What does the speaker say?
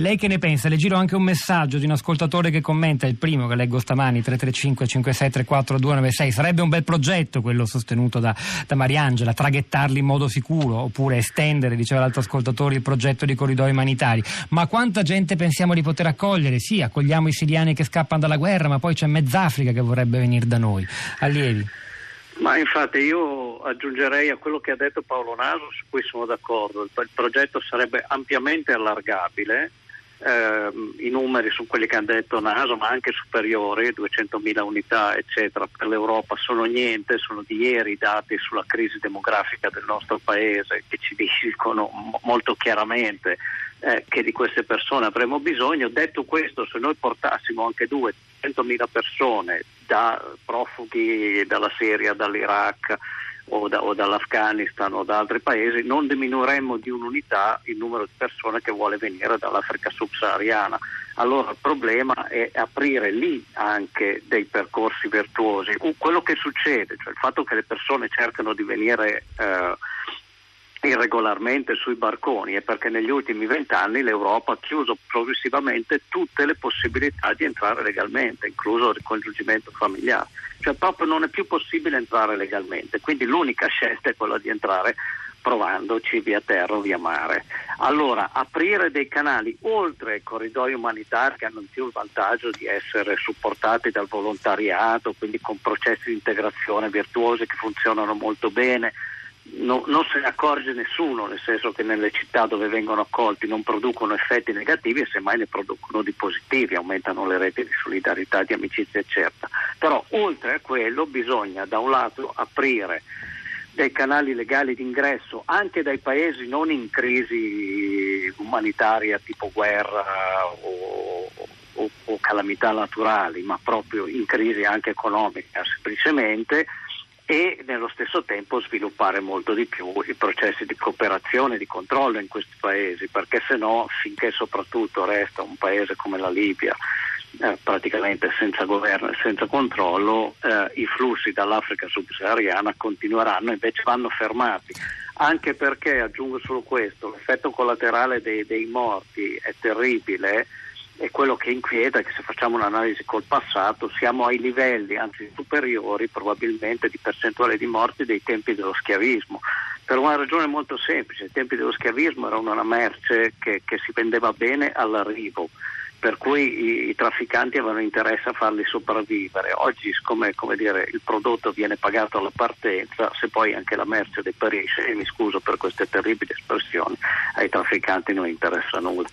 Lei che ne pensa? Le giro anche un messaggio di un ascoltatore che commenta, il primo che leggo stamani, 335 5634 296. Sarebbe un bel progetto quello sostenuto da, da Mariangela, traghettarli in modo sicuro oppure estendere, diceva l'altro ascoltatore, il progetto di corridoi umanitari. Ma quanta gente pensiamo di poter accogliere? Sì, accogliamo i siriani che scappano dalla guerra, ma poi c'è mezz'Africa che vorrebbe venire da noi. Allievi. Ma infatti io aggiungerei a quello che ha detto Paolo Naso, su cui sono d'accordo, il progetto sarebbe ampiamente allargabile eh, i numeri sono quelli che hanno detto Naso, ma anche superiori, 200.000 unità, eccetera, per l'Europa sono niente, sono di ieri i dati sulla crisi demografica del nostro paese che ci dicono molto chiaramente eh, che di queste persone avremo bisogno. Detto questo, se noi portassimo anche 200.000 persone da profughi dalla Siria, dall'Iraq, o, da, o, dall'Afghanistan o da altri paesi, non diminuiremmo di un'unità il numero di persone che vuole venire dall'Africa subsahariana. Allora il problema è aprire lì anche dei percorsi virtuosi. Quello che succede, cioè il fatto che le persone cercano di venire eh, irregolarmente sui barconi è perché negli ultimi vent'anni l'Europa ha chiuso progressivamente tutte le possibilità di entrare legalmente, incluso il ricongiungimento familiare cioè proprio non è più possibile entrare legalmente, quindi l'unica scelta è quella di entrare provandoci via terra o via mare. Allora, aprire dei canali oltre ai corridoi umanitari che hanno più il vantaggio di essere supportati dal volontariato, quindi con processi di integrazione virtuosi che funzionano molto bene, no, non se ne accorge nessuno, nel senso che nelle città dove vengono accolti non producono effetti negativi e semmai ne producono di positivi, aumentano le reti di solidarietà, di amicizia, eccetera. Però oltre a quello bisogna da un lato aprire dei canali legali d'ingresso anche dai paesi non in crisi umanitaria tipo guerra o, o, o calamità naturali, ma proprio in crisi anche economica semplicemente e nello stesso tempo sviluppare molto di più i processi di cooperazione e di controllo in questi paesi, perché se no finché soprattutto resta un paese come la Libia eh, praticamente senza governo e senza controllo, eh, i flussi dall'Africa subsahariana continueranno, invece vanno fermati. Anche perché, aggiungo solo questo, l'effetto collaterale dei, dei morti è terribile e quello che inquieta è che se facciamo un'analisi col passato siamo ai livelli, anzi superiori probabilmente di percentuale di morti dei tempi dello schiavismo, per una ragione molto semplice, ai tempi dello schiavismo era una merce che, che si vendeva bene all'arrivo, per cui i, i, trafficanti avevano interesse a farli sopravvivere. Oggi, siccome dire, il prodotto viene pagato alla partenza, se poi anche la merce deperisce, e mi scuso per queste terribili espressioni, ai trafficanti non interessa nulla.